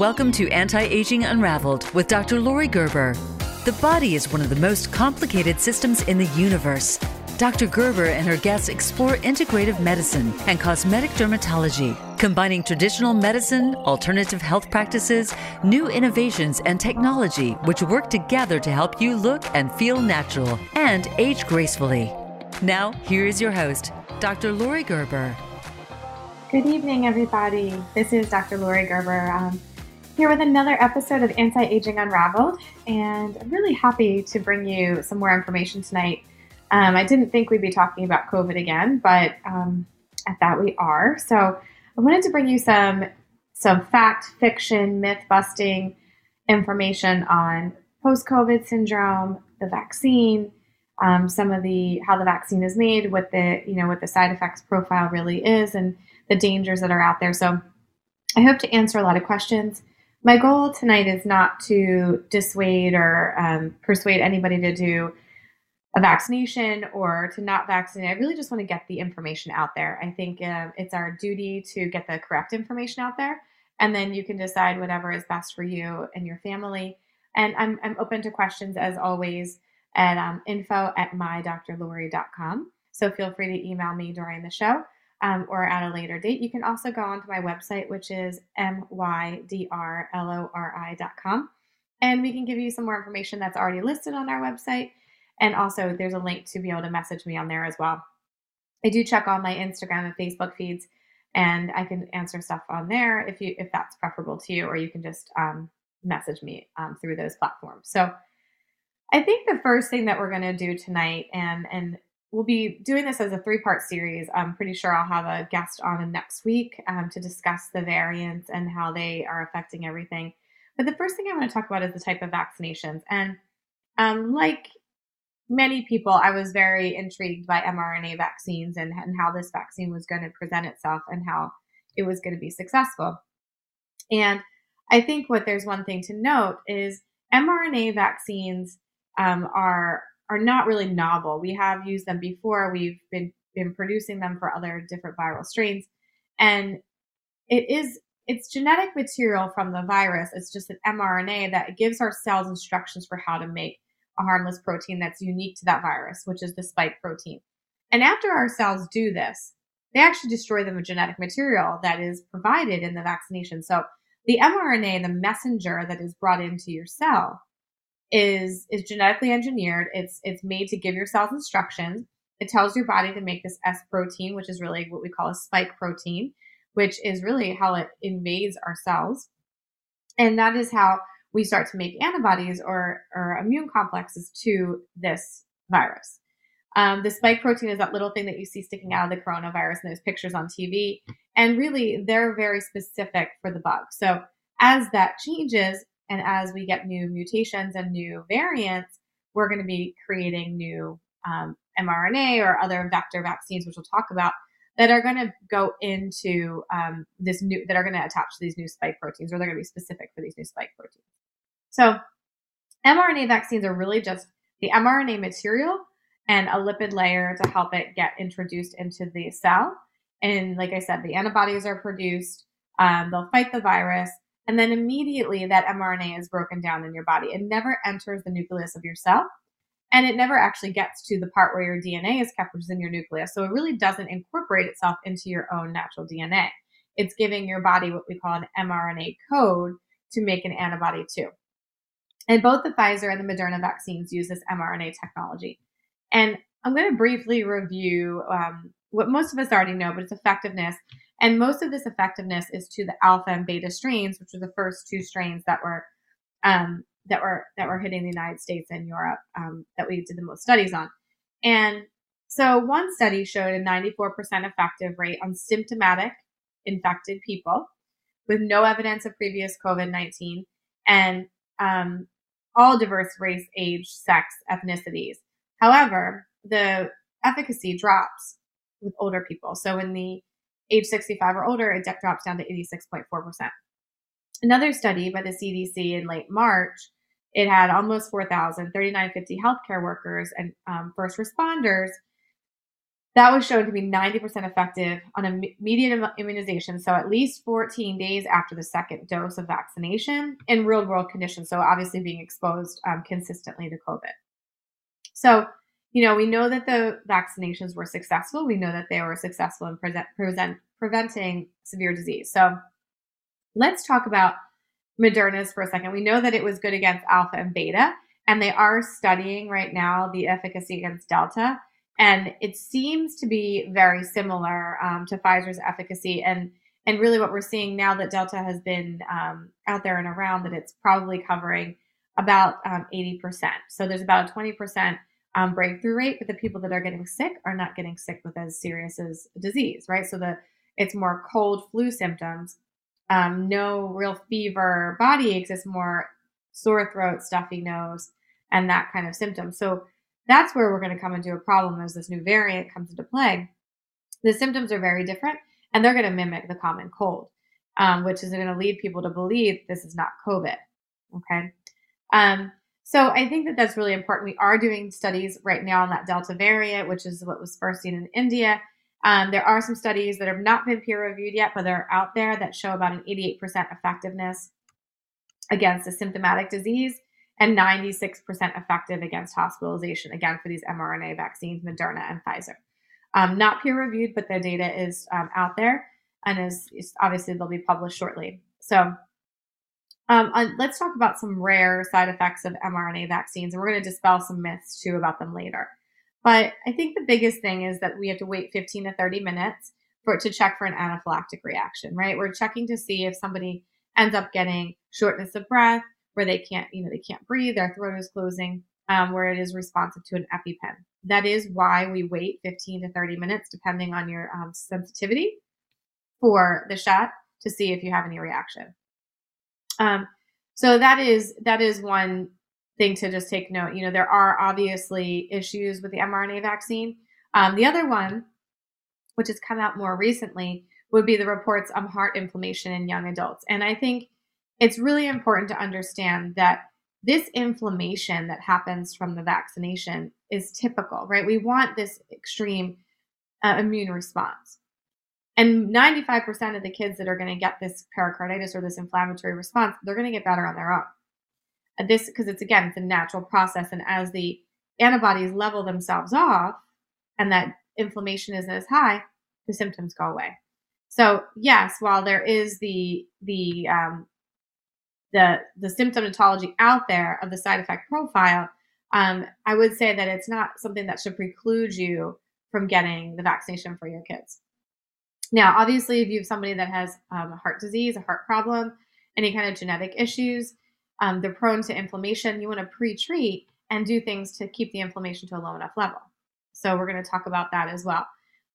Welcome to Anti Aging Unraveled with Dr. Lori Gerber. The body is one of the most complicated systems in the universe. Dr. Gerber and her guests explore integrative medicine and cosmetic dermatology, combining traditional medicine, alternative health practices, new innovations, and technology which work together to help you look and feel natural and age gracefully. Now, here is your host, Dr. Lori Gerber. Good evening, everybody. This is Dr. Lori Gerber um, here with another episode of Anti Aging Unraveled, and I'm really happy to bring you some more information tonight. Um, I didn't think we'd be talking about COVID again, but um, at that we are. So I wanted to bring you some some fact, fiction, myth busting information on post COVID syndrome, the vaccine, um, some of the how the vaccine is made, what the you know what the side effects profile really is, and the dangers that are out there. So I hope to answer a lot of questions. My goal tonight is not to dissuade or um, persuade anybody to do a vaccination or to not vaccinate. I really just want to get the information out there. I think uh, it's our duty to get the correct information out there, and then you can decide whatever is best for you and your family. And I'm, I'm open to questions as always at um, info at mydrlori.com. So feel free to email me during the show um, or at a later date. You can also go onto my website, which is mydrlori.com, and we can give you some more information that's already listed on our website. And also, there's a link to be able to message me on there as well. I do check on my Instagram and Facebook feeds, and I can answer stuff on there if you if that's preferable to you, or you can just um, message me um, through those platforms. So, I think the first thing that we're going to do tonight, and and we'll be doing this as a three part series. I'm pretty sure I'll have a guest on next week um, to discuss the variants and how they are affecting everything. But the first thing I want to talk about is the type of vaccinations. And um, like many people, I was very intrigued by mRNA vaccines and, and how this vaccine was going to present itself and how it was going to be successful. And I think what there's one thing to note is mRNA vaccines um, are are not really novel. We have used them before. We've been been producing them for other different viral strains, and it is it's genetic material from the virus. It's just an mRNA that gives our cells instructions for how to make a harmless protein that's unique to that virus, which is the spike protein. And after our cells do this, they actually destroy the genetic material that is provided in the vaccination. So the mRNA, the messenger that is brought into your cell, is is genetically engineered. It's it's made to give your cells instructions. It tells your body to make this S protein, which is really what we call a spike protein, which is really how it invades our cells. And that is how we start to make antibodies or, or immune complexes to this virus. Um, the spike protein is that little thing that you see sticking out of the coronavirus and those pictures on TV. And really, they're very specific for the bug. So as that changes, and as we get new mutations and new variants, we're going to be creating new um, mRNA or other vector vaccines, which we'll talk about, that are going to go into um, this new, that are going to attach to these new spike proteins, or they're going to be specific for these new spike proteins. So, mRNA vaccines are really just the mRNA material and a lipid layer to help it get introduced into the cell. And like I said, the antibodies are produced, um, they'll fight the virus, and then immediately that mRNA is broken down in your body. It never enters the nucleus of your cell. And it never actually gets to the part where your DNA is kept, which is in your nucleus. So it really doesn't incorporate itself into your own natural DNA. It's giving your body what we call an mRNA code to make an antibody to. And both the Pfizer and the Moderna vaccines use this mRNA technology. And I'm going to briefly review um, what most of us already know, but its effectiveness and most of this effectiveness is to the alpha and beta strains, which were the first two strains that were um, that were that were hitting the United States and Europe um, that we did the most studies on. And so one study showed a 94% effective rate on symptomatic infected people with no evidence of previous COVID 19 and um, all diverse race, age, sex, ethnicities. However, the efficacy drops with older people. So in the age 65 or older, it drops down to 86.4%. Another study by the CDC in late March, it had almost 4,000, 3,950 healthcare workers and um, first responders that was shown to be 90% effective on immediate immunization. So, at least 14 days after the second dose of vaccination in real world conditions. So, obviously, being exposed um, consistently to COVID. So, you know, we know that the vaccinations were successful. We know that they were successful in present, preventing severe disease. So, let's talk about Moderna's for a second. We know that it was good against alpha and beta, and they are studying right now the efficacy against delta. And it seems to be very similar um, to Pfizer's efficacy. And and really, what we're seeing now that Delta has been um, out there and around, that it's probably covering about um, 80%. So there's about a 20% um, breakthrough rate, but the people that are getting sick are not getting sick with as serious as disease, right? So the it's more cold flu symptoms, um, no real fever, body aches, it's more sore throat, stuffy nose, and that kind of symptom. So that's where we're going to come into a problem as this new variant comes into play. The symptoms are very different and they're going to mimic the common cold, um, which is going to lead people to believe this is not COVID. Okay. Um, so I think that that's really important. We are doing studies right now on that Delta variant, which is what was first seen in India. Um, there are some studies that have not been peer reviewed yet, but they're out there that show about an 88% effectiveness against a symptomatic disease and 96% effective against hospitalization, again, for these mRNA vaccines, Moderna and Pfizer. Um, not peer reviewed, but the data is um, out there and is, is, obviously they'll be published shortly. So um, uh, let's talk about some rare side effects of mRNA vaccines, and we're going to dispel some myths too about them later. But I think the biggest thing is that we have to wait 15 to 30 minutes for it to check for an anaphylactic reaction, right? We're checking to see if somebody ends up getting shortness of breath, where they can't, you know, they can't breathe, their throat is closing, um, where it is responsive to an EpiPen. That is why we wait 15 to 30 minutes, depending on your um, sensitivity for the shot to see if you have any reaction. Um, so that is that is one thing to just take note. You know, there are obviously issues with the mRNA vaccine. Um, the other one, which has come out more recently, would be the reports of heart inflammation in young adults. And I think it's really important to understand that this inflammation that happens from the vaccination is typical, right? We want this extreme uh, immune response. And 95% of the kids that are going to get this pericarditis or this inflammatory response, they're going to get better on their own. And this, because it's again, it's a natural process. And as the antibodies level themselves off and that inflammation isn't as high, the symptoms go away. So yes, while there is the the um, the the symptomatology out there of the side effect profile, um, I would say that it's not something that should preclude you from getting the vaccination for your kids. Now, obviously, if you have somebody that has um, heart disease, a heart problem, any kind of genetic issues, um, they're prone to inflammation. You want to pre-treat and do things to keep the inflammation to a low enough level. So we're going to talk about that as well.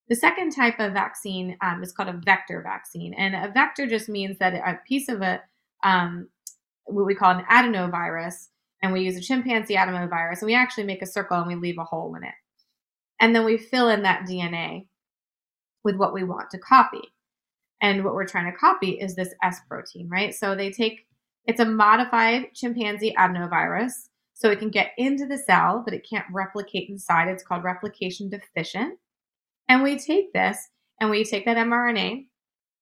The second type of vaccine um, is called a vector vaccine, and a vector just means that a piece of a um, what we call an adenovirus, and we use a chimpanzee adenovirus, and we actually make a circle and we leave a hole in it. And then we fill in that DNA with what we want to copy. And what we're trying to copy is this S protein, right? So they take it's a modified chimpanzee adenovirus. So it can get into the cell, but it can't replicate inside. It's called replication deficient. And we take this and we take that mRNA,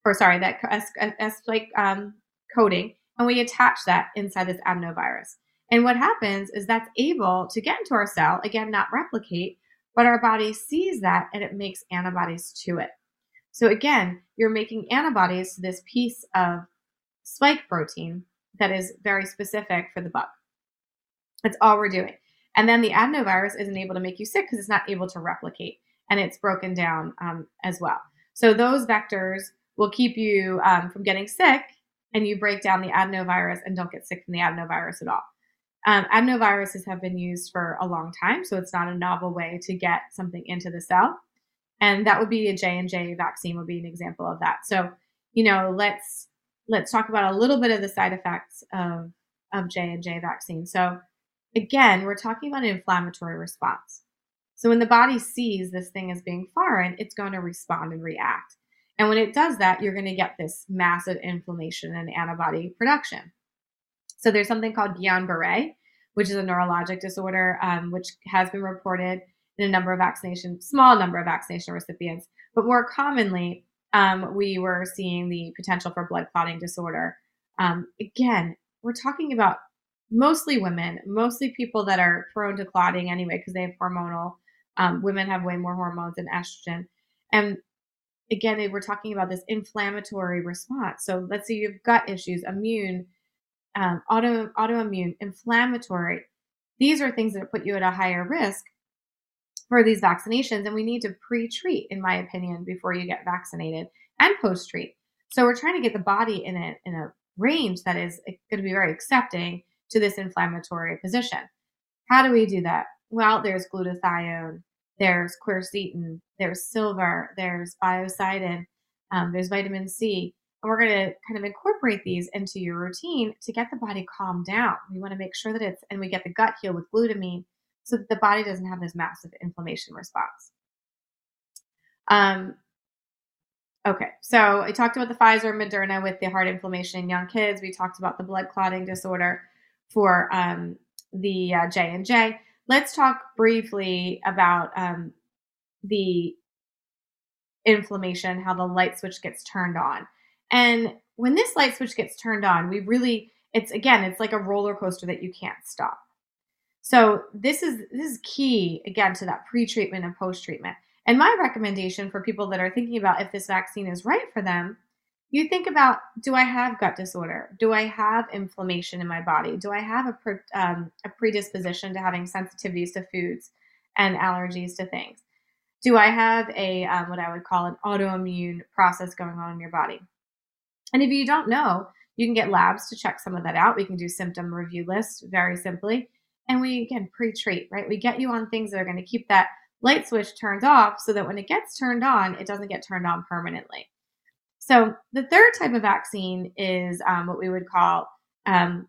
or sorry, that S, S like um, coding, and we attach that inside this adenovirus. And what happens is that's able to get into our cell, again, not replicate, but our body sees that and it makes antibodies to it. So again, you're making antibodies to this piece of spike protein that is very specific for the bug. That's all we're doing. And then the adenovirus isn't able to make you sick because it's not able to replicate and it's broken down um, as well. So those vectors will keep you um, from getting sick and you break down the adenovirus and don't get sick from the adenovirus at all. Um, adenoviruses have been used for a long time, so it's not a novel way to get something into the cell. And that would be a J&J vaccine would be an example of that. So, you know, let's let's talk about a little bit of the side effects of of J&J vaccine. So, again, we're talking about an inflammatory response. So when the body sees this thing as being foreign, it's going to respond and react. And when it does that, you're going to get this massive inflammation and antibody production. So there's something called Guillain Barre, which is a neurologic disorder, um, which has been reported in a number of vaccination, small number of vaccination recipients, but more commonly, um, we were seeing the potential for blood clotting disorder. Um, again, we're talking about mostly women, mostly people that are prone to clotting anyway because they have hormonal. Um, women have way more hormones than estrogen, and again, we're talking about this inflammatory response. So let's say you have gut issues, immune, um, auto autoimmune, inflammatory. These are things that put you at a higher risk for these vaccinations, and we need to pre-treat, in my opinion, before you get vaccinated and post-treat. So we're trying to get the body in a in a range that is going to be very accepting to this inflammatory position. How do we do that? Well, there's glutathione, there's quercetin, there's silver, there's biocidin, um, there's vitamin C. And we're going to kind of incorporate these into your routine to get the body calmed down. We want to make sure that it's, and we get the gut healed with glutamine so that the body doesn't have this massive inflammation response. Um, okay, so I talked about the Pfizer Moderna with the heart inflammation in young kids. We talked about the blood clotting disorder for um, the uh, J and J. Let's talk briefly about um, the inflammation, how the light switch gets turned on. And when this light switch gets turned on, we really, it's again, it's like a roller coaster that you can't stop. So this is this is key again to that pre-treatment and post-treatment. And my recommendation for people that are thinking about if this vaccine is right for them, you think about do I have gut disorder? Do I have inflammation in my body? Do I have a, pre, um, a predisposition to having sensitivities to foods and allergies to things? Do I have a um, what I would call an autoimmune process going on in your body? And if you don't know, you can get labs to check some of that out. We can do symptom review lists very simply and we again pre-treat, right? We get you on things that are going to keep that light switch turned off so that when it gets turned on, it doesn't get turned on permanently. So the third type of vaccine is um, what we would call um,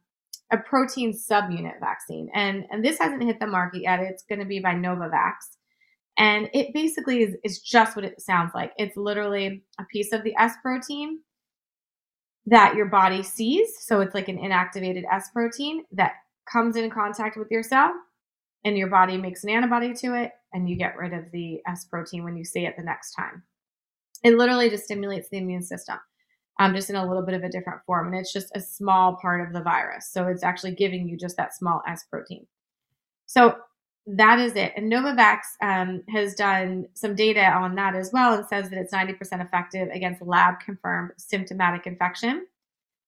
a protein subunit vaccine, and and this hasn't hit the market yet. It's going to be by Novavax, and it basically is is just what it sounds like. It's literally a piece of the S protein that your body sees. So it's like an inactivated S protein that comes in contact with your cell and your body makes an antibody to it and you get rid of the S protein when you see it the next time. It literally just stimulates the immune system, um, just in a little bit of a different form. And it's just a small part of the virus. So it's actually giving you just that small S protein. So that is it. And Novavax um, has done some data on that as well and says that it's 90% effective against lab confirmed symptomatic infection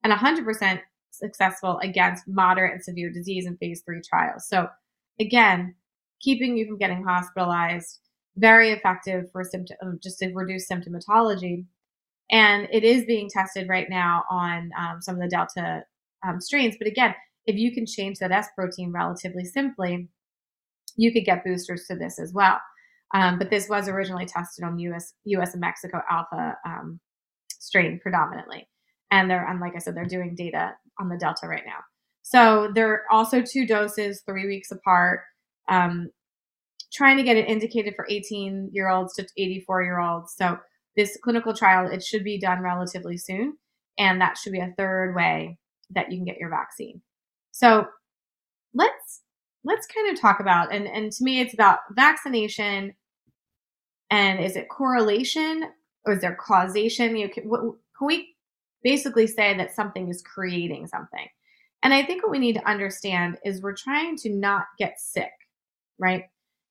and 100% successful against moderate and severe disease in phase three trials. So, again, keeping you from getting hospitalized, very effective for symptom, um, just to reduce symptomatology. And it is being tested right now on um, some of the Delta um, strains. But again, if you can change that S protein relatively simply, you could get boosters to this as well. Um, but this was originally tested on US, US and Mexico alpha um, strain predominantly and they're and like I said, they're doing data on the Delta right now. So they're also two doses, three weeks apart. Um, trying to get it indicated for 18 year olds to 84 year olds. So this clinical trial it should be done relatively soon, and that should be a third way that you can get your vaccine. So let's let's kind of talk about and and to me it's about vaccination and is it correlation or is there causation you can, can we basically say that something is creating something. And I think what we need to understand is we're trying to not get sick, right?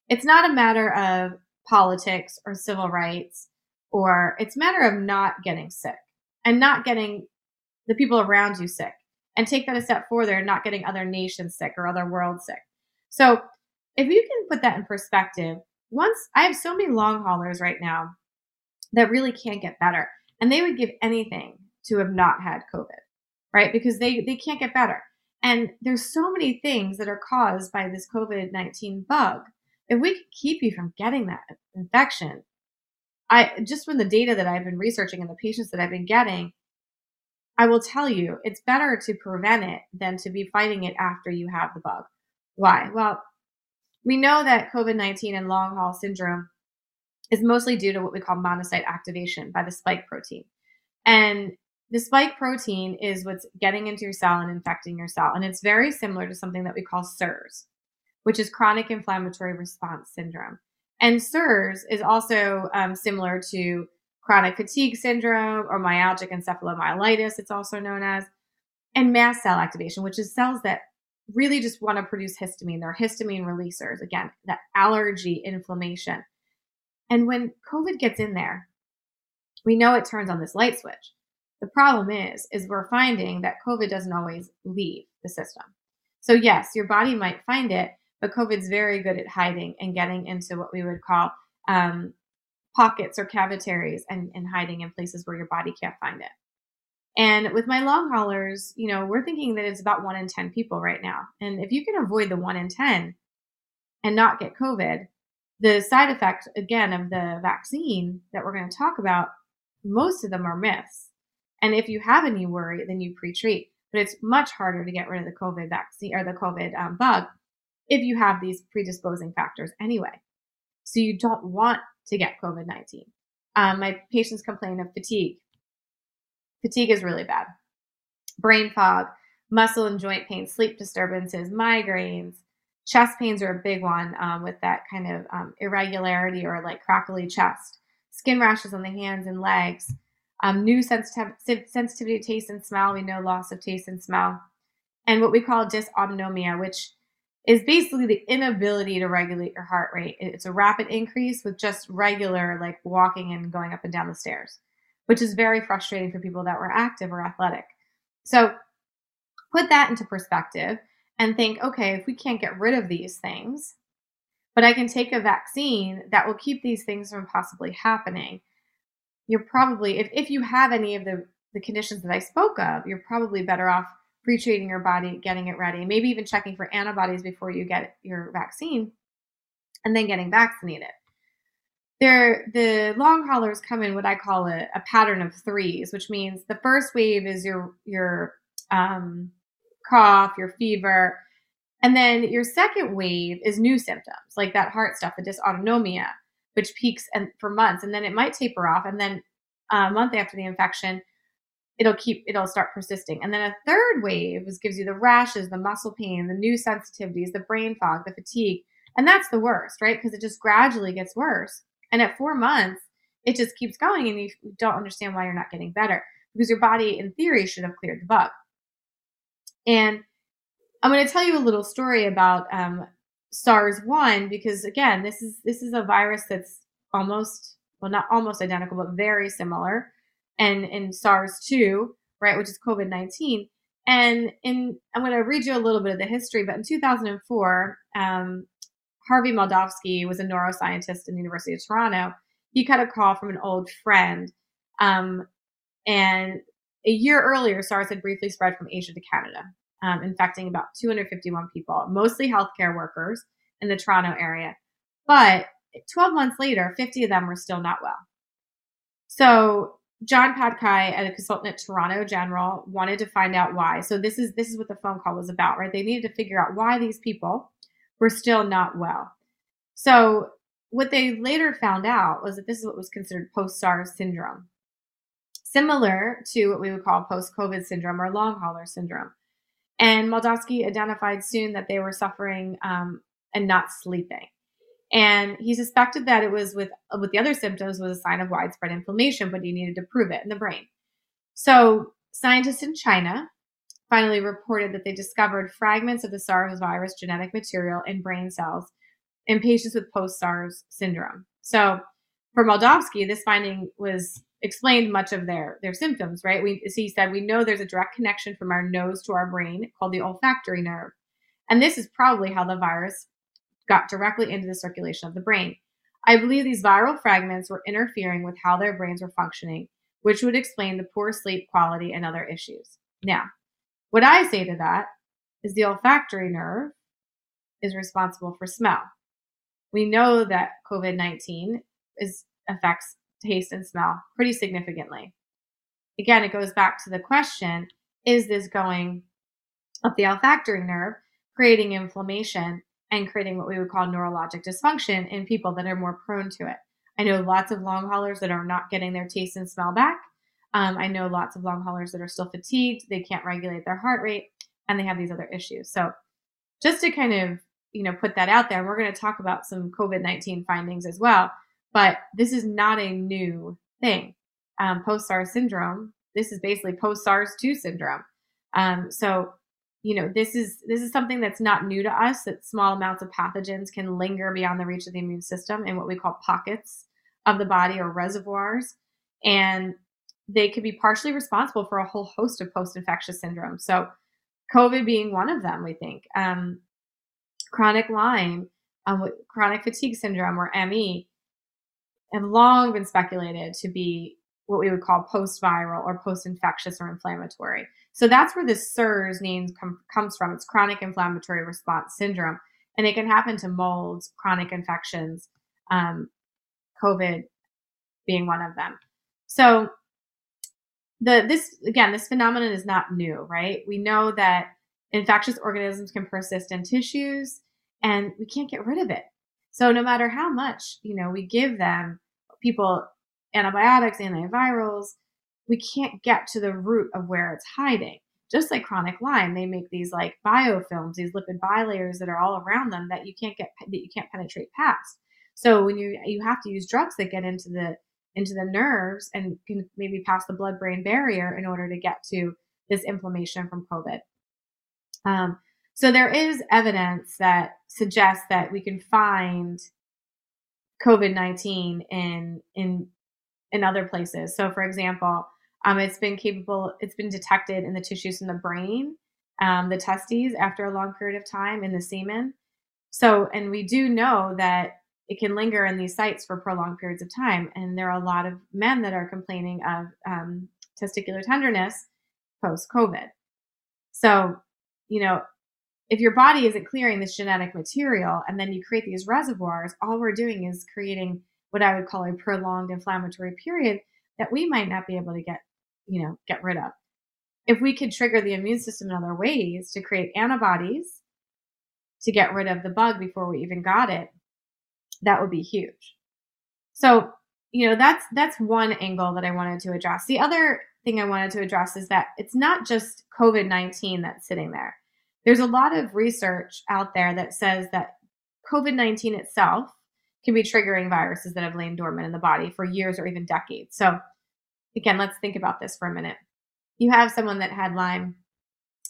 It's not a matter of politics or civil rights, or it's a matter of not getting sick and not getting the people around you sick. And take that a step further, not getting other nations sick or other worlds sick. So if you can put that in perspective, once I have so many long haulers right now that really can't get better, and they would give anything to have not had COVID, right? Because they, they can't get better. And there's so many things that are caused by this COVID 19 bug. If we could keep you from getting that infection, I just from the data that I've been researching and the patients that I've been getting, I will tell you it's better to prevent it than to be fighting it after you have the bug. Why? Well, we know that COVID 19 and long haul syndrome is mostly due to what we call monocyte activation by the spike protein. And the spike protein is what's getting into your cell and infecting your cell. And it's very similar to something that we call CIRS, which is chronic inflammatory response syndrome. And CIRS is also um, similar to chronic fatigue syndrome or myalgic encephalomyelitis, it's also known as, and mast cell activation, which is cells that really just want to produce histamine. They're histamine releasers. Again, that allergy inflammation. And when COVID gets in there, we know it turns on this light switch. The problem is, is we're finding that COVID doesn't always leave the system. So yes, your body might find it, but COVID's very good at hiding and getting into what we would call um, pockets or cavitaries and, and hiding in places where your body can't find it. And with my long haulers, you know, we're thinking that it's about one in 10 people right now. And if you can avoid the one in 10 and not get COVID, the side effect, again, of the vaccine that we're going to talk about, most of them are myths. And if you have any worry, then you pre treat. But it's much harder to get rid of the COVID vaccine or the COVID um, bug if you have these predisposing factors anyway. So you don't want to get COVID 19. Um, my patients complain of fatigue. Fatigue is really bad. Brain fog, muscle and joint pain, sleep disturbances, migraines, chest pains are a big one um, with that kind of um, irregularity or like crackly chest, skin rashes on the hands and legs, um, new sensitiv- sensitivity to taste and smell. We know loss of taste and smell, and what we call dysautonomia, which is basically the inability to regulate your heart rate. It's a rapid increase with just regular, like walking and going up and down the stairs, which is very frustrating for people that were active or athletic. So put that into perspective and think okay, if we can't get rid of these things, but I can take a vaccine that will keep these things from possibly happening, you're probably, if, if you have any of the, the conditions that I spoke of, you're probably better off pre-treating your body, getting it ready, maybe even checking for antibodies before you get your vaccine, and then getting vaccinated. There, the long haulers come in what I call a, a pattern of threes, which means the first wave is your your um, cough, your fever, and then your second wave is new symptoms like that heart stuff, the dysautonomia, which peaks and for months, and then it might taper off, and then a month after the infection, it'll keep it'll start persisting. And then a third wave is, gives you the rashes the muscle pain the new sensitivities the brain fog the fatigue and that's the worst right? Because it just gradually gets worse and at four months it just keeps going and you don't understand why you're not getting better because your body in theory should have cleared the bug and i'm going to tell you a little story about um, sars-1 because again this is this is a virus that's almost well not almost identical but very similar and in SARS-2, right, which is COVID-19. And in, I'm going to read you a little bit of the history, but in 2004, um, Harvey Moldofsky was a neuroscientist in the University of Toronto. He got a call from an old friend. Um, and a year earlier, SARS had briefly spread from Asia to Canada, um, infecting about 251 people, mostly healthcare workers in the Toronto area. But 12 months later, 50 of them were still not well. So John Patcai, a consultant at Toronto General, wanted to find out why. So this is this is what the phone call was about, right? They needed to figure out why these people were still not well. So what they later found out was that this is what was considered post-SARS syndrome, similar to what we would call post-COVID syndrome or long hauler syndrome. And Moldofsky identified soon that they were suffering um, and not sleeping and he suspected that it was with with the other symptoms was a sign of widespread inflammation but he needed to prove it in the brain so scientists in china finally reported that they discovered fragments of the SARS virus genetic material in brain cells in patients with post-SARS syndrome. So for Moldofsky, this finding was explained much of their their symptoms, right? We as he said, we know there's a direct connection from our nose to our brain called the olfactory nerve. And this is probably how the virus got directly into the circulation of the brain. I believe these viral fragments were interfering with how their brains were functioning, which would explain the poor sleep quality and other issues. Now, what I say to that is the olfactory nerve is responsible for smell. We know that COVID 19 affects taste and smell pretty significantly. Again, it goes back to the question is this going up the olfactory nerve, creating inflammation and creating what we would call neurologic dysfunction in people that are more prone to it. I know lots of long haulers that are not getting their taste and smell back. Um, I know lots of long haulers that are still fatigued, they can't regulate their heart rate, and they have these other issues. So, just to kind of you know, put that out there. We're going to talk about some COVID 19 findings as well. But this is not a new thing. Um, post SARS syndrome, this is basically post SARS 2 syndrome. Um, so, you know, this is this is something that's not new to us. That small amounts of pathogens can linger beyond the reach of the immune system in what we call pockets of the body or reservoirs, and they could be partially responsible for a whole host of post-infectious syndromes. So, COVID being one of them, we think. Um, chronic Lyme, um, chronic fatigue syndrome, or ME, have long been speculated to be what we would call post-viral or post-infectious or inflammatory. So that's where the CIRS name com- comes from. It's chronic inflammatory response syndrome, and it can happen to molds, chronic infections, um, COVID being one of them. So the this again, this phenomenon is not new, right? We know that infectious organisms can persist in tissues, and we can't get rid of it. So no matter how much you know we give them, people antibiotics, antivirals, we can't get to the root of where it's hiding. Just like chronic Lyme, they make these like biofilms, these lipid bilayers that are all around them that you can't get that you can't penetrate past. So when you you have to use drugs that get into the into the nerves and can maybe pass the blood brain barrier in order to get to this inflammation from COVID. Um, so there is evidence that suggests that we can find COVID nineteen in in in other places. So, for example, um, it's been capable, it's been detected in the tissues in the brain, um, the testes after a long period of time in the semen. So, and we do know that it can linger in these sites for prolonged periods of time. And there are a lot of men that are complaining of um, testicular tenderness post COVID. So, you know, if your body isn't clearing this genetic material and then you create these reservoirs, all we're doing is creating what I would call a prolonged inflammatory period that we might not be able to get, you know, get rid of. If we could trigger the immune system in other ways to create antibodies to get rid of the bug before we even got it, that would be huge. So, you know, that's that's one angle that I wanted to address. The other thing I wanted to address is that it's not just COVID-19 that's sitting there. There's a lot of research out there that says that COVID-19 itself can be triggering viruses that have lain dormant in the body for years or even decades. So, again, let's think about this for a minute. You have someone that had Lyme,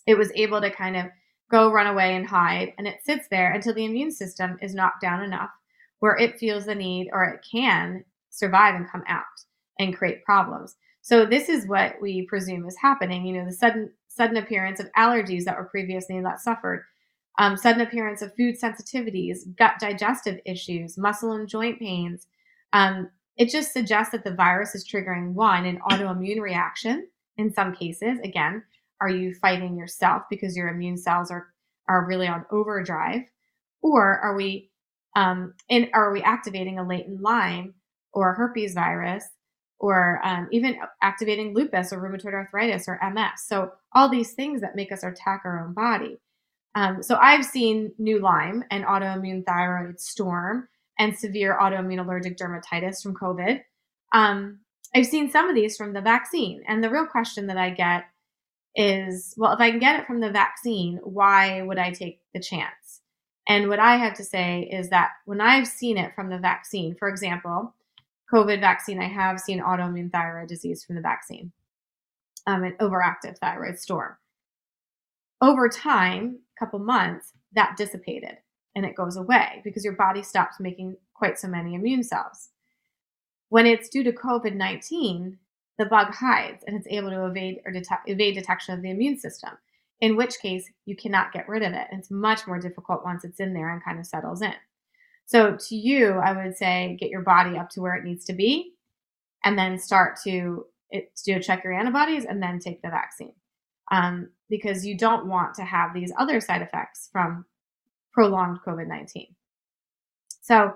it was able to kind of go run away and hide, and it sits there until the immune system is knocked down enough where it feels the need or it can survive and come out and create problems. So this is what we presume is happening. You know, the sudden sudden appearance of allergies that were previously not suffered, um, sudden appearance of food sensitivities, gut digestive issues, muscle and joint pains. Um, it just suggests that the virus is triggering one, an autoimmune reaction in some cases. Again, are you fighting yourself because your immune cells are, are really on overdrive? Or are we um, in, are we activating a latent Lyme or a herpes virus or um, even activating lupus or rheumatoid arthritis or MS? So all these things that make us attack our own body. Um, so I've seen new Lyme and autoimmune thyroid storm and severe autoimmune allergic dermatitis from COVID. Um, I've seen some of these from the vaccine. And the real question that I get is well, if I can get it from the vaccine, why would I take the chance? And what I have to say is that when I've seen it from the vaccine, for example, COVID vaccine, I have seen autoimmune thyroid disease from the vaccine, um, an overactive thyroid storm. Over time, a couple months, that dissipated and it goes away because your body stops making quite so many immune cells. When it's due to COVID 19, the bug hides and it's able to evade or detect, evade detection of the immune system, in which case you cannot get rid of it. It's much more difficult once it's in there and kind of settles in. So, to you, I would say get your body up to where it needs to be and then start to, it, to check your antibodies and then take the vaccine um, because you don't want to have these other side effects from prolonged COVID 19. So,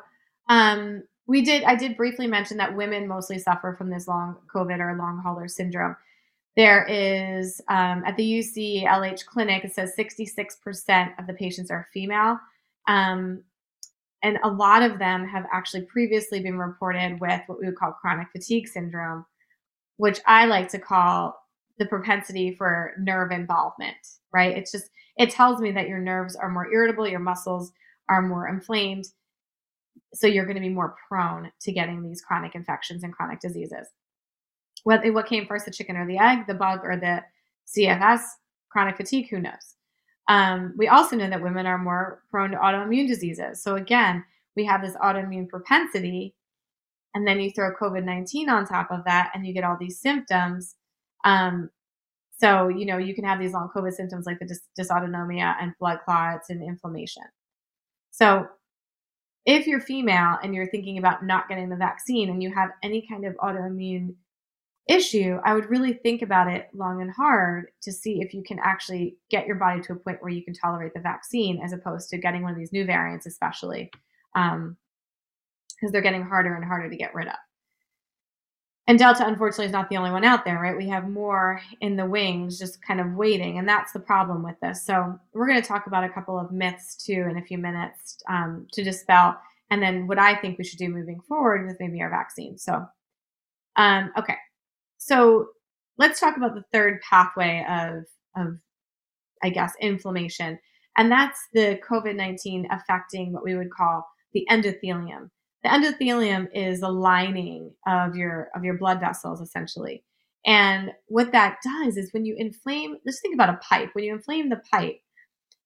um, we did, I did briefly mention that women mostly suffer from this long COVID or long hauler syndrome. There is, um, at the UCLH clinic, it says 66% of the patients are female. Um, and a lot of them have actually previously been reported with what we would call chronic fatigue syndrome, which I like to call the propensity for nerve involvement, right? It's just, it tells me that your nerves are more irritable, your muscles are more inflamed. So you're going to be more prone to getting these chronic infections and chronic diseases. What, what came first, the chicken or the egg, the bug or the CFS, chronic fatigue, who knows? Um, we also know that women are more prone to autoimmune diseases. So again, we have this autoimmune propensity, and then you throw COVID 19 on top of that, and you get all these symptoms. Um, so, you know, you can have these long COVID symptoms like the dys- dysautonomia and blood clots and inflammation. So, if you're female and you're thinking about not getting the vaccine and you have any kind of autoimmune issue, I would really think about it long and hard to see if you can actually get your body to a point where you can tolerate the vaccine as opposed to getting one of these new variants, especially because um, they're getting harder and harder to get rid of. And Delta, unfortunately, is not the only one out there, right? We have more in the wings just kind of waiting. And that's the problem with this. So, we're going to talk about a couple of myths too in a few minutes um, to dispel. And then what I think we should do moving forward with maybe our vaccine. So, um, okay. So, let's talk about the third pathway of, of I guess, inflammation. And that's the COVID 19 affecting what we would call the endothelium. The endothelium is the lining of your of your blood vessels essentially. And what that does is when you inflame, let's think about a pipe. When you inflame the pipe,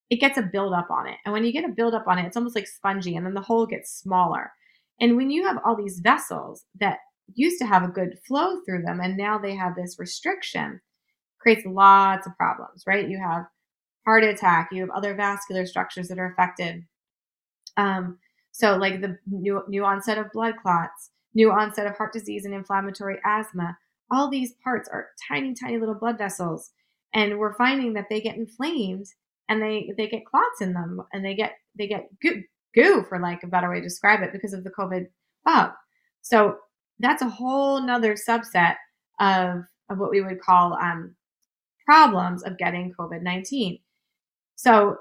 it gets a buildup on it. And when you get a buildup on it, it's almost like spongy, and then the hole gets smaller. And when you have all these vessels that used to have a good flow through them, and now they have this restriction, creates lots of problems, right? You have heart attack, you have other vascular structures that are affected. Um, so, like the new, new onset of blood clots, new onset of heart disease and inflammatory asthma, all these parts are tiny, tiny little blood vessels. And we're finding that they get inflamed and they, they get clots in them and they get, they get goo, goo for like a better way to describe it because of the COVID bug. So that's a whole nother subset of, of what we would call um, problems of getting COVID 19. So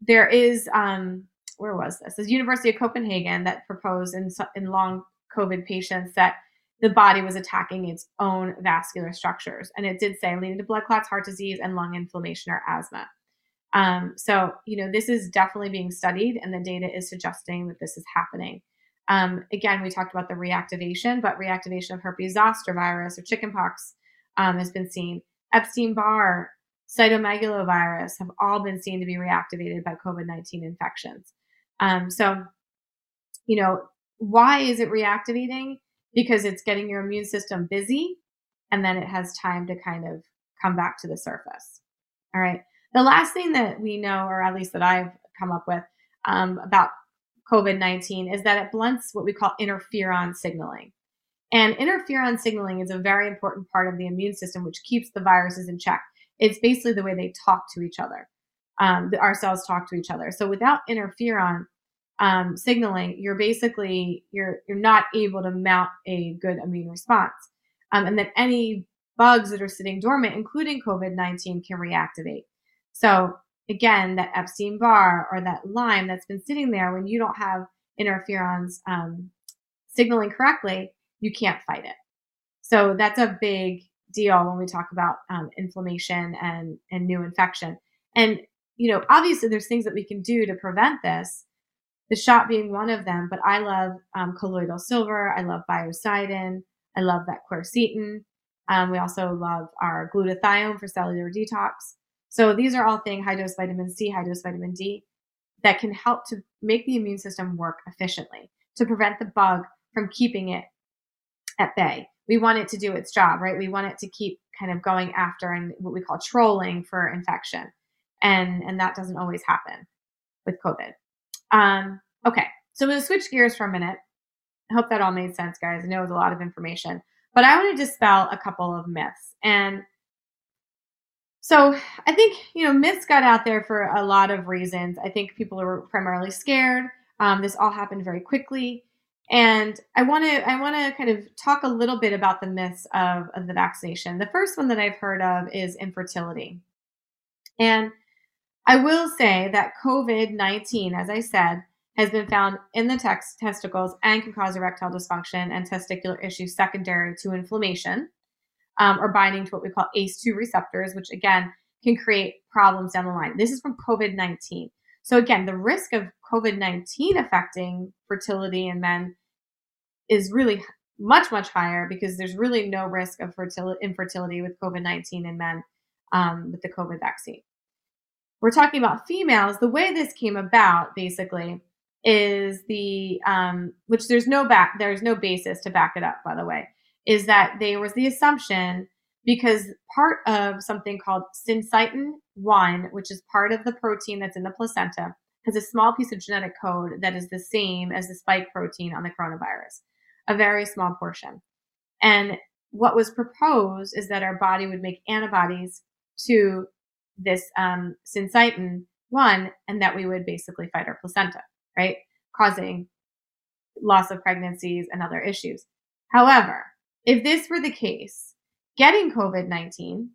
there is um, where was this? The University of Copenhagen that proposed in, in long COVID patients that the body was attacking its own vascular structures. And it did say leading to blood clots, heart disease, and lung inflammation or asthma. Um, so, you know, this is definitely being studied, and the data is suggesting that this is happening. Um, again, we talked about the reactivation, but reactivation of herpes zoster virus or chickenpox um, has been seen. Epstein Barr, cytomegalovirus have all been seen to be reactivated by COVID 19 infections. Um, so, you know, why is it reactivating? Because it's getting your immune system busy and then it has time to kind of come back to the surface. All right. The last thing that we know, or at least that I've come up with um, about COVID 19, is that it blunts what we call interferon signaling. And interferon signaling is a very important part of the immune system, which keeps the viruses in check. It's basically the way they talk to each other um, our cells talk to each other. So without interferon um, signaling, you're basically you're you're not able to mount a good immune response, um, and then any bugs that are sitting dormant, including COVID nineteen, can reactivate. So again, that Epstein Barr or that Lyme that's been sitting there when you don't have interferons um, signaling correctly, you can't fight it. So that's a big deal when we talk about um, inflammation and and new infection. And you know, obviously there's things that we can do to prevent this, the shot being one of them, but I love um, colloidal silver. I love biocidin. I love that quercetin. Um, we also love our glutathione for cellular detox. So these are all things, high dose vitamin C, high dose vitamin D, that can help to make the immune system work efficiently to prevent the bug from keeping it at bay. We want it to do its job, right? We want it to keep kind of going after and what we call trolling for infection and and that doesn't always happen with COVID. Um, okay, so to switch gears for a minute. I hope that all made sense, guys. I know it was a lot of information, but I want to dispel a couple of myths. And so I think you know myths got out there for a lot of reasons. I think people were primarily scared. Um, this all happened very quickly, and I want to I want to kind of talk a little bit about the myths of, of the vaccination. The first one that I've heard of is infertility, and I will say that COVID 19, as I said, has been found in the tex- testicles and can cause erectile dysfunction and testicular issues secondary to inflammation um, or binding to what we call ACE2 receptors, which again can create problems down the line. This is from COVID 19. So again, the risk of COVID 19 affecting fertility in men is really much, much higher because there's really no risk of fertility, infertility with COVID 19 in men um, with the COVID vaccine. We're talking about females. The way this came about, basically, is the um, which there's no back there's no basis to back it up. By the way, is that there was the assumption because part of something called syncytin 1, which is part of the protein that's in the placenta, has a small piece of genetic code that is the same as the spike protein on the coronavirus, a very small portion. And what was proposed is that our body would make antibodies to this um, syncytin 1 and that we would basically fight our placenta, right? Causing loss of pregnancies and other issues. However, if this were the case, getting COVID 19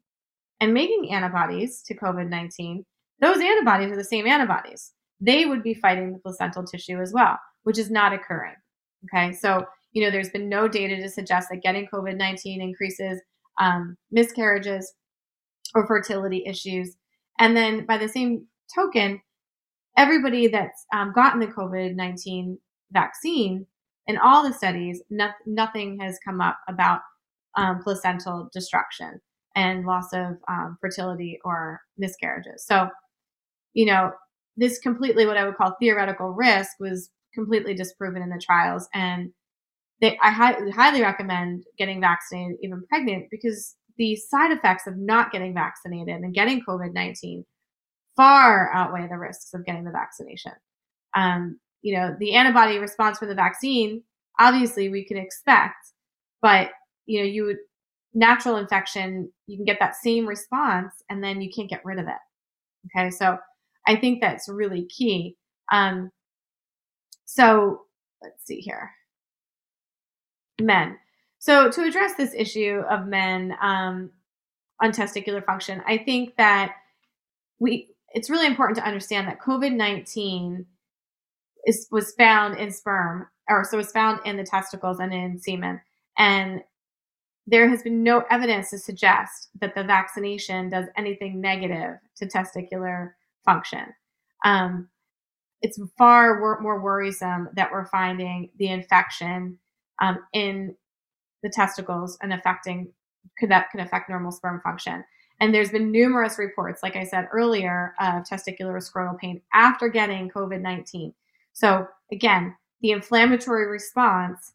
and making antibodies to COVID 19, those antibodies are the same antibodies. They would be fighting the placental tissue as well, which is not occurring. Okay, so you know, there's been no data to suggest that getting COVID 19 increases um, miscarriages or fertility issues. And then by the same token, everybody that's um, gotten the COVID 19 vaccine in all the studies, no- nothing has come up about um, placental destruction and loss of um, fertility or miscarriages. So, you know, this completely what I would call theoretical risk was completely disproven in the trials. And they, I hi- highly recommend getting vaccinated, even pregnant, because the side effects of not getting vaccinated and getting COVID 19 far outweigh the risks of getting the vaccination. Um, you know, the antibody response for the vaccine, obviously we can expect, but you know, you would natural infection, you can get that same response and then you can't get rid of it. Okay. So I think that's really key. Um, so let's see here. Men. So to address this issue of men um, on testicular function, I think that we it's really important to understand that COVID nineteen is was found in sperm, or so was found in the testicles and in semen, and there has been no evidence to suggest that the vaccination does anything negative to testicular function. Um, it's far wor- more worrisome that we're finding the infection um, in the testicles and affecting could that can affect normal sperm function. And there's been numerous reports, like I said earlier, of testicular scrotal pain after getting COVID 19. So again, the inflammatory response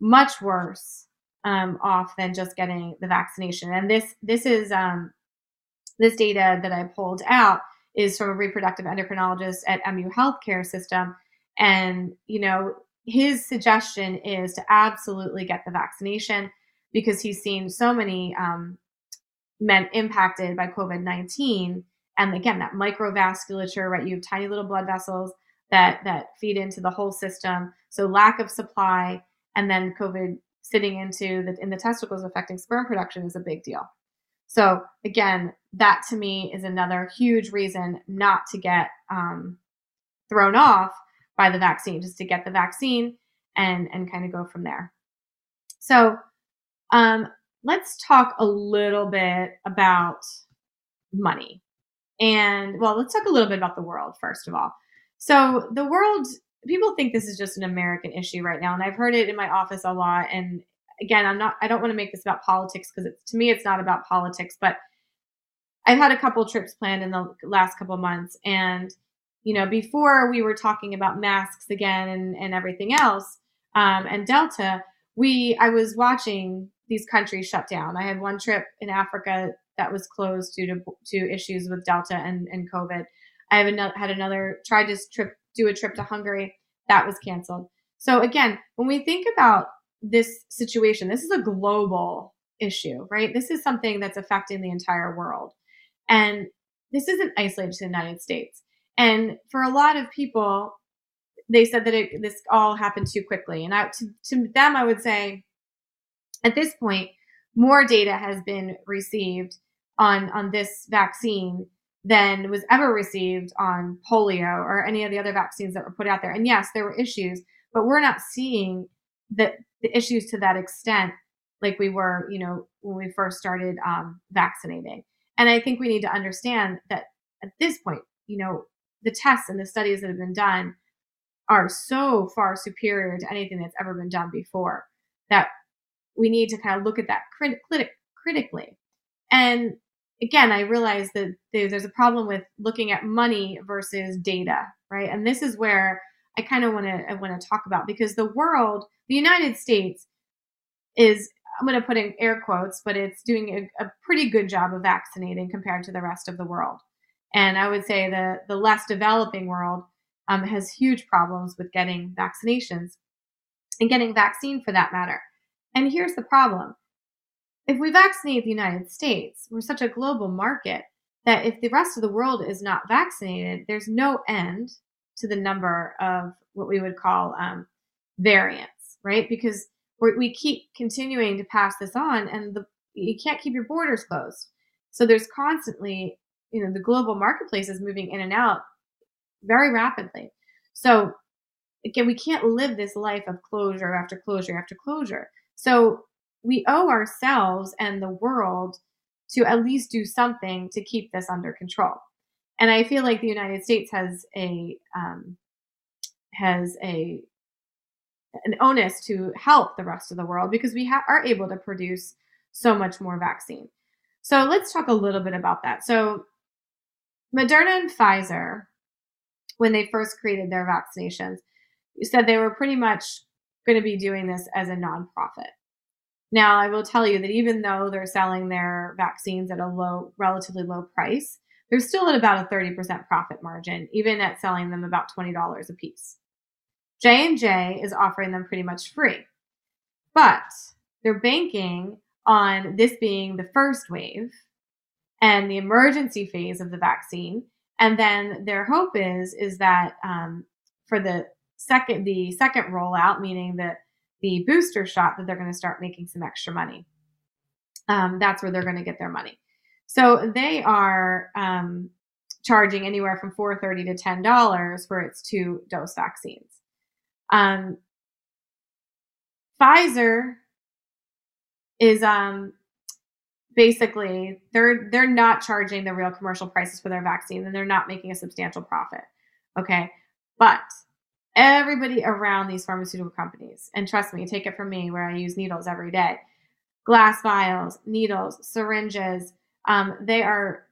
much worse um, off than just getting the vaccination. And this this is um, this data that I pulled out is from a reproductive endocrinologist at MU Healthcare System, and you know his suggestion is to absolutely get the vaccination because he's seen so many um, men impacted by COVID nineteen, and again that microvasculature, right? You have tiny little blood vessels that that feed into the whole system. So lack of supply, and then COVID sitting into the in the testicles affecting sperm production is a big deal. So again, that to me is another huge reason not to get um, thrown off by the vaccine, just to get the vaccine and and kind of go from there. So um, let's talk a little bit about money. And well, let's talk a little bit about the world first of all. So the world people think this is just an American issue right now, and I've heard it in my office a lot. And again, I'm not. I don't want to make this about politics because to me, it's not about politics. But I've had a couple trips planned in the last couple months, and you know, before we were talking about masks again and and everything else, um, and Delta, we I was watching these countries shut down. I had one trip in Africa that was closed due to to issues with Delta and and COVID. I have another, had another tried to trip do a trip to Hungary that was canceled. So again, when we think about this situation, this is a global issue, right? This is something that's affecting the entire world. And this isn't isolated to the United States. And for a lot of people, they said that it, this all happened too quickly. And I, to, to them, I would say at this point, more data has been received on, on this vaccine than was ever received on polio or any of the other vaccines that were put out there. And yes, there were issues, but we're not seeing the, the issues to that extent like we were, you know, when we first started um, vaccinating. And I think we need to understand that at this point, you know, the tests and the studies that have been done are so far superior to anything that's ever been done before that we need to kind of look at that crit- crit- critically. And again, I realize that there's a problem with looking at money versus data, right? And this is where I kind of want to I want to talk about because the world, the United States, is I'm going to put in air quotes, but it's doing a, a pretty good job of vaccinating compared to the rest of the world. And I would say the the less developing world um, has huge problems with getting vaccinations and getting vaccine for that matter. And here's the problem if we vaccinate the United States, we're such a global market that if the rest of the world is not vaccinated, there's no end to the number of what we would call um, variants, right? Because we keep continuing to pass this on, and the, you can't keep your borders closed. So there's constantly, you know, the global marketplace is moving in and out very rapidly. So again, we can't live this life of closure after closure after closure. So we owe ourselves and the world to at least do something to keep this under control. And I feel like the United States has a um, has a an onus to help the rest of the world because we ha- are able to produce so much more vaccine. So let's talk a little bit about that. So Moderna and Pfizer, when they first created their vaccinations, said they were pretty much going to be doing this as a nonprofit. Now, I will tell you that even though they're selling their vaccines at a low, relatively low price, they're still at about a 30% profit margin, even at selling them about $20 a piece. J&J is offering them pretty much free. But they're banking on this being the first wave and the emergency phase of the vaccine. And then their hope is is that um, for the second the second rollout, meaning that the booster shot, that they're going to start making some extra money. Um, that's where they're going to get their money. So they are um, charging anywhere from four thirty to ten dollars for its two dose vaccines. Um, Pfizer is um, basically they're they're not charging the real commercial prices for their vaccine and they're not making a substantial profit. Okay, but everybody around these pharmaceutical companies, and trust me, take it from me, where I use needles every day, glass vials, needles, syringes, um, they are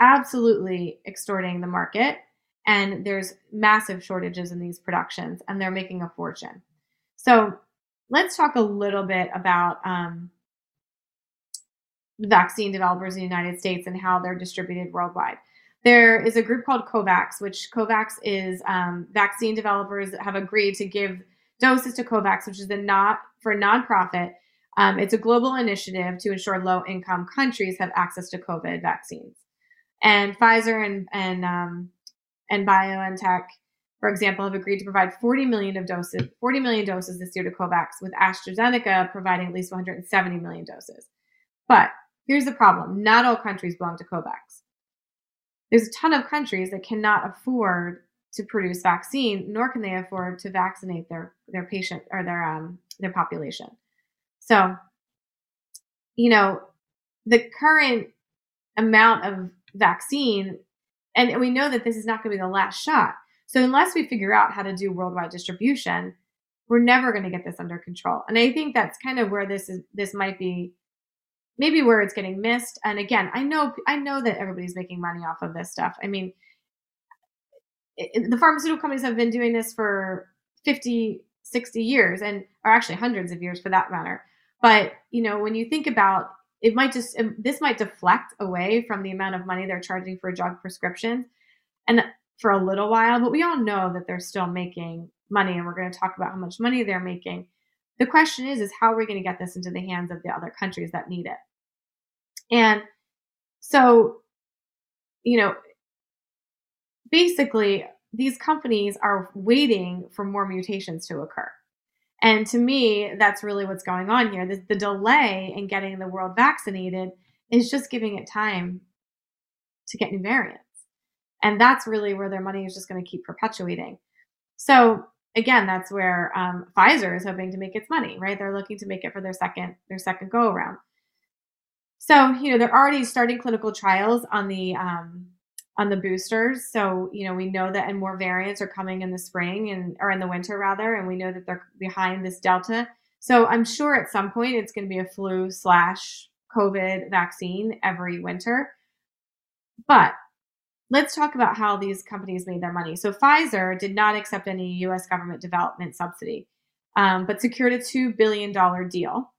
absolutely extorting the market and there's massive shortages in these productions and they're making a fortune. So let's talk a little bit about um, vaccine developers in the united states and how they're distributed worldwide there is a group called covax which covax is um, vaccine developers that have agreed to give doses to covax which is a not for nonprofit um, it's a global initiative to ensure low income countries have access to covid vaccines and pfizer and, and um, and BioNTech, for example, have agreed to provide 40 million of doses, 40 million doses this year to COVAX, with AstraZeneca providing at least 170 million doses. But here's the problem: not all countries belong to COVAX. There's a ton of countries that cannot afford to produce vaccine, nor can they afford to vaccinate their their patient or their um their population. So, you know, the current amount of vaccine and we know that this is not going to be the last shot. So unless we figure out how to do worldwide distribution, we're never going to get this under control. And I think that's kind of where this is this might be maybe where it's getting missed. And again, I know I know that everybody's making money off of this stuff. I mean, it, the pharmaceutical companies have been doing this for 50, 60 years and or actually hundreds of years for that matter. But, you know, when you think about it might just um, this might deflect away from the amount of money they're charging for a drug prescriptions and for a little while but we all know that they're still making money and we're going to talk about how much money they're making the question is is how are we going to get this into the hands of the other countries that need it and so you know basically these companies are waiting for more mutations to occur and to me, that's really what's going on here. The, the, delay in getting the world vaccinated is just giving it time to get new variants. And that's really where their money is just going to keep perpetuating. So again, that's where um, Pfizer is hoping to make its money, right? They're looking to make it for their second their second go around. So you know they're already starting clinical trials on the um, on the boosters. So, you know, we know that and more variants are coming in the spring and or in the winter rather, and we know that they're behind this Delta. So I'm sure at some point it's going to be a flu slash COVID vaccine every winter. But let's talk about how these companies made their money. So Pfizer did not accept any U.S. government development subsidy, um, but secured a two billion dollar deal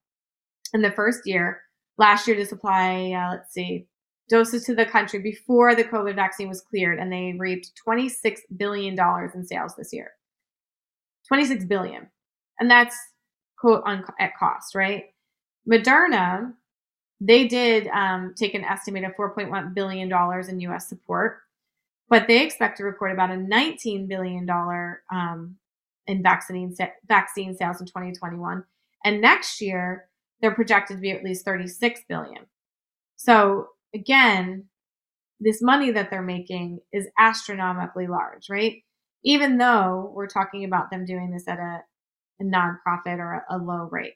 in the first year last year to supply. Uh, let's see, doses to the country before the COVID vaccine was cleared, and they reaped $26 billion in sales this year. 26 billion. And that's quote on at cost, right? Moderna, they did um, take an estimated $4.1 billion in US support, but they expect to record about a $19 billion um, in vaccine, vaccine sales in 2021. And next year, they're projected to be at least 36 billion. So again, this money that they're making is astronomically large, right? Even though we're talking about them doing this at a, a nonprofit or a, a low rate.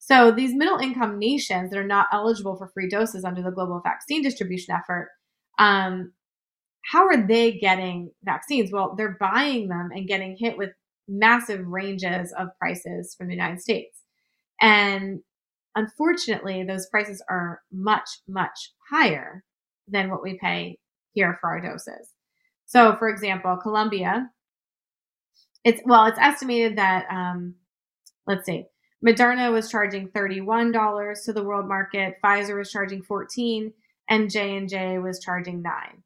So these middle income nations that are not eligible for free doses under the global vaccine distribution effort, um, how are they getting vaccines? Well, they're buying them and getting hit with massive ranges of prices from the United States. And unfortunately, those prices are much, much higher than what we pay here for our doses. So, for example, Colombia, it's well, it's estimated that um, let's see, Moderna was charging $31 to the world market, Pfizer was charging 14, and J&J was charging 9.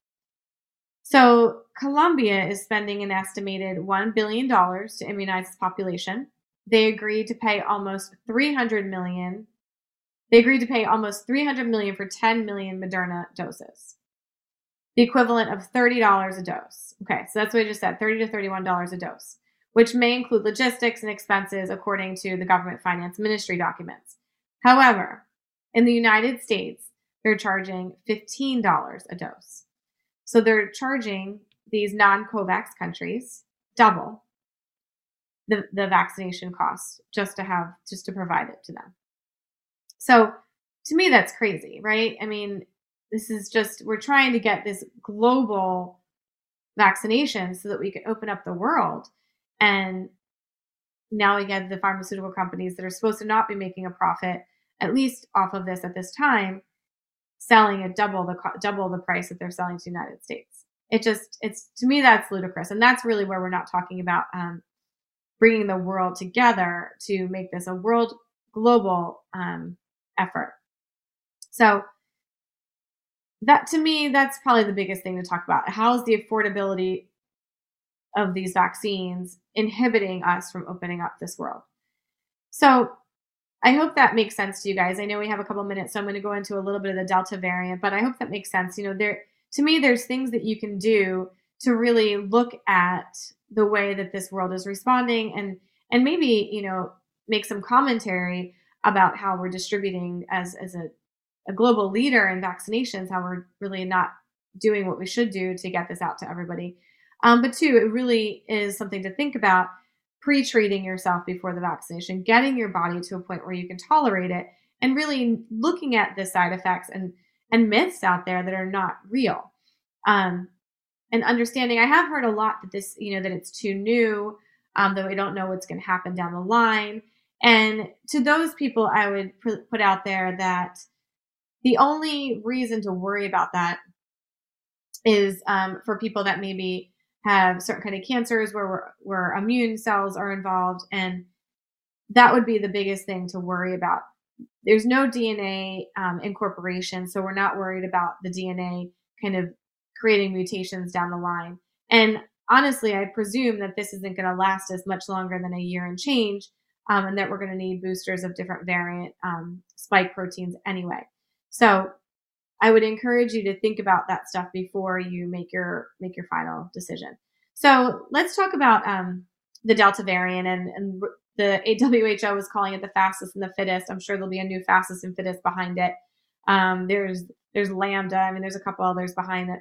So, Colombia is spending an estimated $1 billion to immunize its population. They agreed to pay almost 300 million they agreed to pay almost 300 million for 10 million Moderna doses. The equivalent of $30 a dose. Okay, so that's what I just said, 30 to $31 a dose, which may include logistics and expenses according to the government finance ministry documents. However, in the United States, they're charging $15 a dose. So they're charging these non-COVAX countries double the, the vaccination cost just to have just to provide it to them. So to me, that's crazy, right? I mean, this is just, we're trying to get this global vaccination so that we can open up the world. And now we get the pharmaceutical companies that are supposed to not be making a profit, at least off of this at this time, selling at double the double the price that they're selling to the United States. It just it's to me that's ludicrous, and that's really where we're not talking about um, bringing the world together to make this a world global um, effort. So that to me, that's probably the biggest thing to talk about. How is the affordability of these vaccines inhibiting us from opening up this world? So I hope that makes sense to you guys. I know we have a couple minutes, so I'm going to go into a little bit of the Delta variant, but I hope that makes sense. You know, there to me, there's things that you can do to really look at the way that this world is responding and and maybe, you know, make some commentary about how we're distributing as as a, a global leader in vaccinations, how we're really not doing what we should do to get this out to everybody. Um, but two, it really is something to think about pre-treating yourself before the vaccination, getting your body to a point where you can tolerate it, and really looking at the side effects and and myths out there that are not real. Um, and understanding, I have heard a lot that this, you know, that it's too new, um, that we don't know what's going to happen down the line. And to those people, I would put out there that the only reason to worry about that is um, for people that maybe have certain kind of cancers where where immune cells are involved, and that would be the biggest thing to worry about. There's no DNA um, incorporation, so we're not worried about the DNA kind of creating mutations down the line. And honestly, I presume that this isn't going to last as much longer than a year and change um, and that we're going to need boosters of different variant um, spike proteins anyway. So I would encourage you to think about that stuff before you make your make your final decision. So let's talk about um, the Delta variant and, and the WHO is calling it the fastest and the fittest. I'm sure there'll be a new fastest and fittest behind it. Um, there's there's Lambda. I mean, there's a couple others behind it,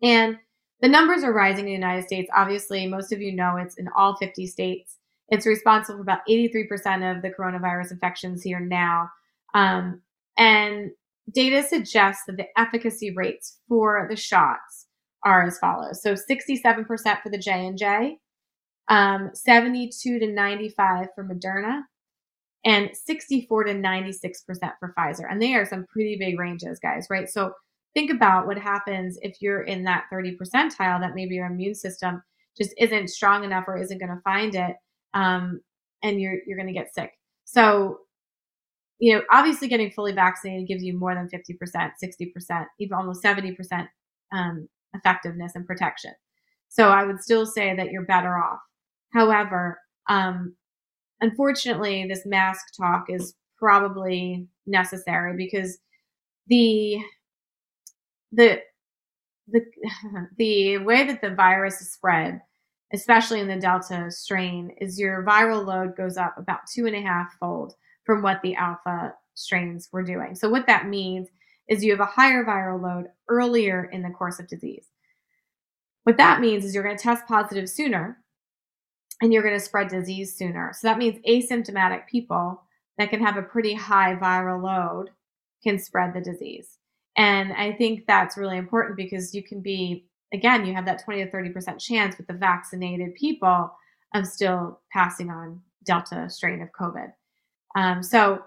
and the numbers are rising in the United States. Obviously, most of you know it's in all 50 states. It's responsible for about 83% of the coronavirus infections here now. Um, and data suggests that the efficacy rates for the shots are as follows. So 67% for the J&J, um, 72 to 95 for Moderna, and 64 to 96% for Pfizer. And they are some pretty big ranges, guys, right? So think about what happens if you're in that 30 percentile that maybe your immune system just isn't strong enough or isn't going to find it um, and you're you're going to get sick so you know obviously getting fully vaccinated gives you more than 50% 60% even almost 70% um, effectiveness and protection. So i would still say that you're better off. However um, unfortunately this mask talk is probably necessary because the the the the way that the virus is spread, especially in the Delta strain, is your viral load goes up about two and a half fold from what the Alpha strains were doing. So what that means is you have a higher viral load earlier in the course of disease. What that means is you're going to test positive sooner and you're going to spread disease sooner. So that means asymptomatic people that can have a pretty high viral load can spread the disease. And I think that's really important because you can be, again, you have that 20 to 30% chance with the vaccinated people of still passing on Delta strain of COVID. Um, so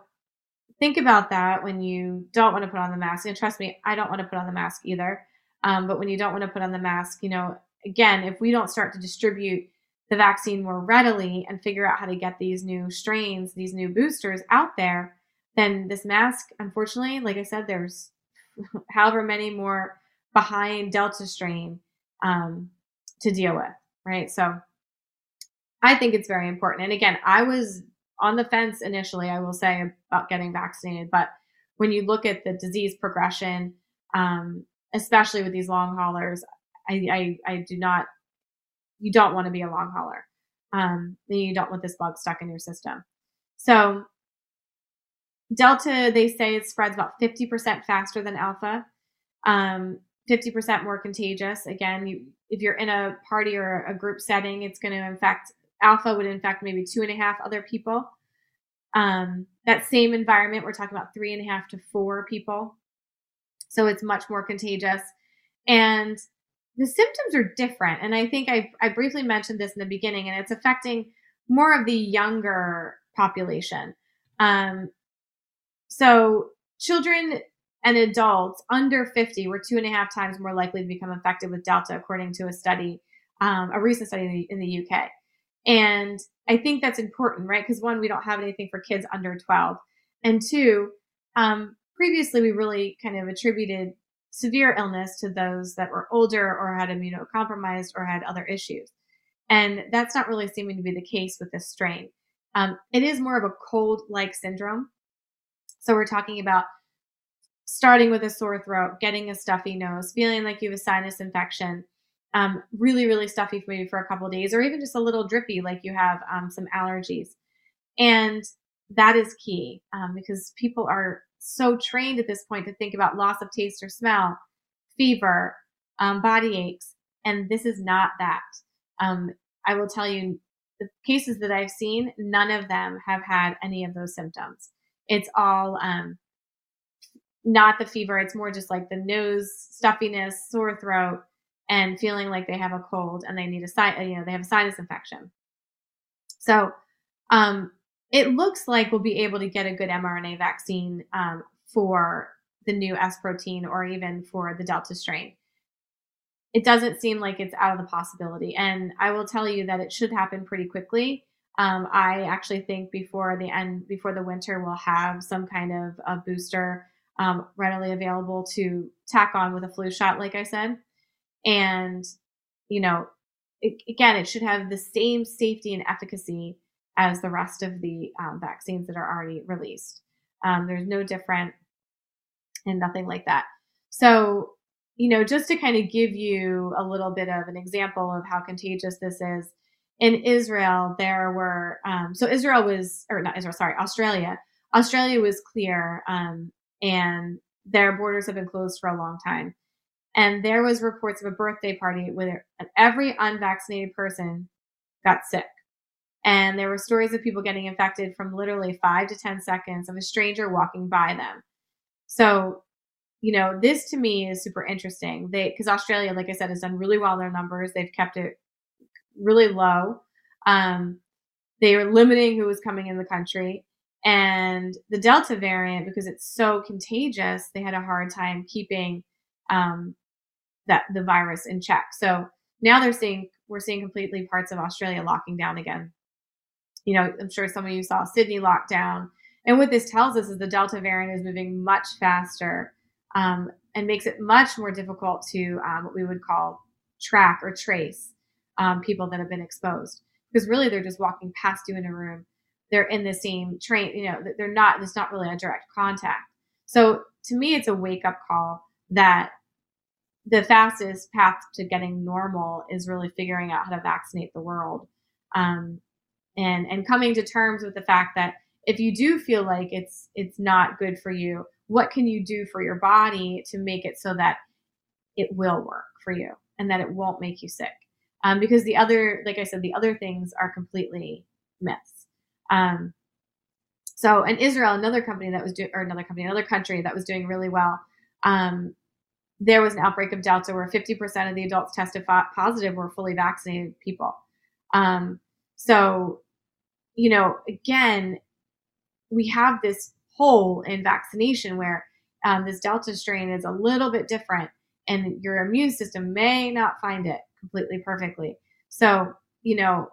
think about that when you don't want to put on the mask. And trust me, I don't want to put on the mask either. Um, but when you don't want to put on the mask, you know, again, if we don't start to distribute the vaccine more readily and figure out how to get these new strains, these new boosters out there, then this mask, unfortunately, like I said, there's however many more behind Delta strain um, to deal with, right? So I think it's very important. And again, I was on the fence initially, I will say, about getting vaccinated. But when you look at the disease progression, um, especially with these long haulers, I, I, I, do not, you don't want to be a long hauler. Um, you don't want this bug stuck in your system. So Delta, they say it spreads about 50% faster than Alpha, um, 50% more contagious. Again, you, if you're in a party or a group setting, it's going to infect, Alpha would infect maybe two and a half other people. Um, that same environment, we're talking about three and a half to four people. So it's much more contagious. And the symptoms are different. And I think I, I briefly mentioned this in the beginning, and it's affecting more of the younger population. Um, so children and adults under 50 were two and a half times more likely to become infected with Delta, according to a study, um, a recent study in the, in the UK. And I think that's important, right? Because one, we don't have anything for kids under 12. And two, um, previously we really kind of attributed severe illness to those that were older or had immunocompromised or had other issues. And that's not really seeming to be the case with this strain. Um, it is more of a cold like syndrome. So we're talking about starting with a sore throat, getting a stuffy nose, feeling like you have a sinus infection, um, really, really stuffy maybe for a couple days, or even just a little drippy, like you have um, some allergies. And that is key um, because people are so trained at this point to think about loss of taste or smell, fever, um, body aches, and this is not that. Um, I will tell you, the cases that I've seen, none of them have had any of those symptoms it's all um, not the fever. It's more just like the nose stuffiness, sore throat, and feeling like they have a cold and they need a si- you know they have a sinus infection. So um, it looks like we'll be able to get a good mRNA vaccine um, for the new S protein or even for the Delta strain. It doesn't seem like it's out of the possibility. And I will tell you that it should happen pretty quickly. Um, I actually think before the end, before the winter, we'll have some kind of a booster um, readily available to tack on with a flu shot, like I said. And, you know, it, again, it should have the same safety and efficacy as the rest of the um, vaccines that are already released. Um, there's no different and nothing like that. So, you know, just to kind of give you a little bit of an example of how contagious this is, in Israel, there were um, so Israel was or not Israel, sorry, Australia. Australia was clear, um, and their borders have been closed for a long time. And there was reports of a birthday party where every unvaccinated person got sick. And there were stories of people getting infected from literally five to 10 seconds of a stranger walking by them. So you know, this to me is super interesting. They because Australia, like I said, has done really well in their numbers. They've kept it really low. Um, they are limiting who is coming in the country. And the Delta variant, because it's so contagious, they had a hard time keeping um, that the virus in check. So now they're seeing we're seeing completely parts of Australia locking down again. You know, I'm sure some of you saw Sydney lockdown. And what this tells us is the Delta variant is moving much faster um, and makes it much more difficult to um, what we would call track or trace um, people that have been exposed because really they're just walking past you in a room they're in the same train you know they're not it's not really a direct contact so to me it's a wake up call that the fastest path to getting normal is really figuring out how to vaccinate the world. Um, and and coming to terms with the fact that if you do feel like it's it's not good for you what can you do for your body to make it so that it will work for you and that it won't make you sick? Um, because the other like i said the other things are completely myths. Um, so in israel another company that was doing or another company another country that was doing really well um, there was an outbreak of delta where 50% of the adults tested positive were fully vaccinated people. Um, so you know again we have this hole in vaccination where um, this delta strain is a little bit different and your immune system may not find it completely perfectly. So you know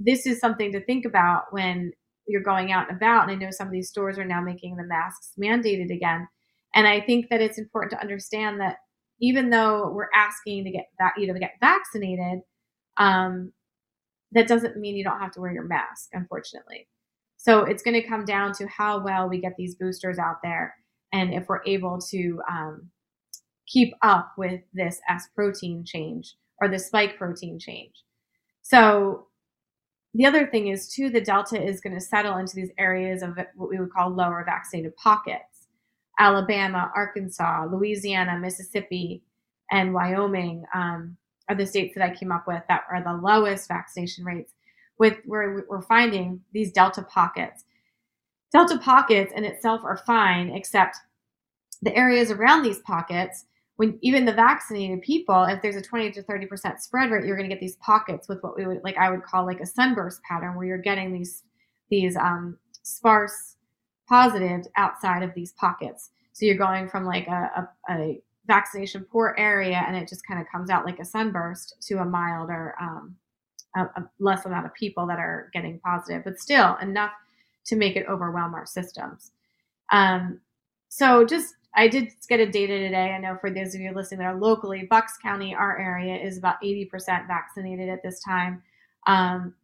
this is something to think about when you're going out and about and i know some of these stores are now making the masks mandated again and i think that it's important to understand that even though we're asking to get that you know to get vaccinated um, that doesn't mean you don't have to wear your mask unfortunately so it's going to come down to how well we get these boosters out there and if we're able to um, keep up with this S protein change or the spike protein change. So the other thing is too, the delta is going to settle into these areas of what we would call lower vaccinated pockets. Alabama, Arkansas, Louisiana, Mississippi, and Wyoming um, are the states that I came up with that are the lowest vaccination rates with where we're finding these delta pockets. Delta pockets in itself are fine, except the areas around these pockets, when even the vaccinated people, if there's a 20 to 30% spread rate, you're going to get these pockets with what we would like, I would call like a sunburst pattern where you're getting these, these um, sparse positives outside of these pockets. So you're going from like a, a, a vaccination poor area and it just kind of comes out like a sunburst to a milder um, a, a less amount of people that are getting positive, but still enough to make it overwhelm our systems. Um, so just I did get a data today. I know for those of you listening that are locally, Bucks County, our area is about 80% vaccinated at this time, um,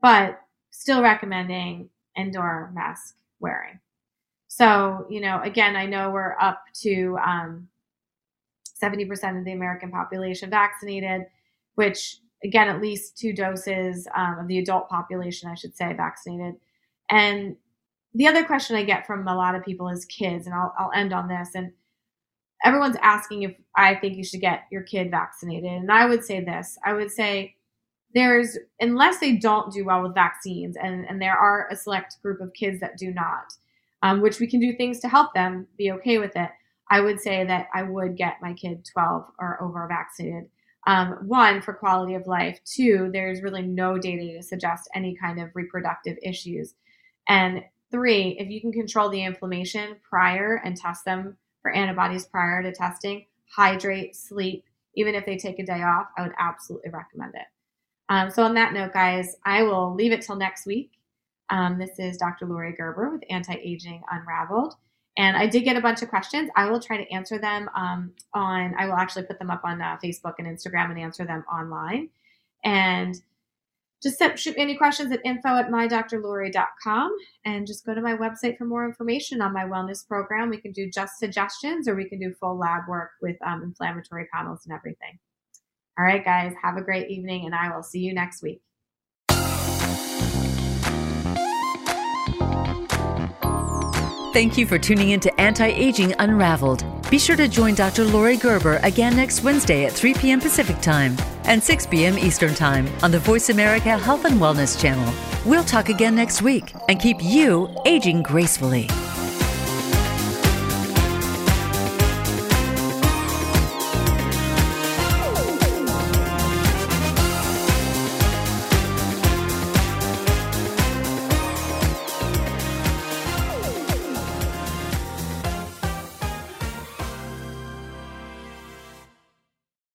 but still recommending indoor mask wearing. So, you know, again, I know we're up to um, 70% of the American population vaccinated, which again, at least two doses um, of the adult population, I should say, vaccinated. And the other question I get from a lot of people is kids, and I'll, I'll end on this. And everyone's asking if I think you should get your kid vaccinated. And I would say this I would say, there's unless they don't do well with vaccines and, and there are a select group of kids that do not um, which we can do things to help them be okay with it i would say that i would get my kid 12 or over vaccinated um, one, for quality of life. Two, there's really no data to suggest any kind of reproductive issues. And three, if you can control the inflammation prior and test them for antibodies prior to testing, hydrate, sleep, even if they take a day off, I would absolutely recommend it. Um, so, on that note, guys, I will leave it till next week. Um, this is Dr. Lori Gerber with Anti Aging Unraveled. And I did get a bunch of questions. I will try to answer them um, on, I will actually put them up on uh, Facebook and Instagram and answer them online. And just shoot me any questions at info at mydrlori.com and just go to my website for more information on my wellness program. We can do just suggestions or we can do full lab work with um, inflammatory panels and everything. All right, guys, have a great evening and I will see you next week. Thank you for tuning in to Anti Aging Unraveled. Be sure to join Dr. Lori Gerber again next Wednesday at 3 p.m. Pacific Time and 6 p.m. Eastern Time on the Voice America Health and Wellness Channel. We'll talk again next week and keep you aging gracefully.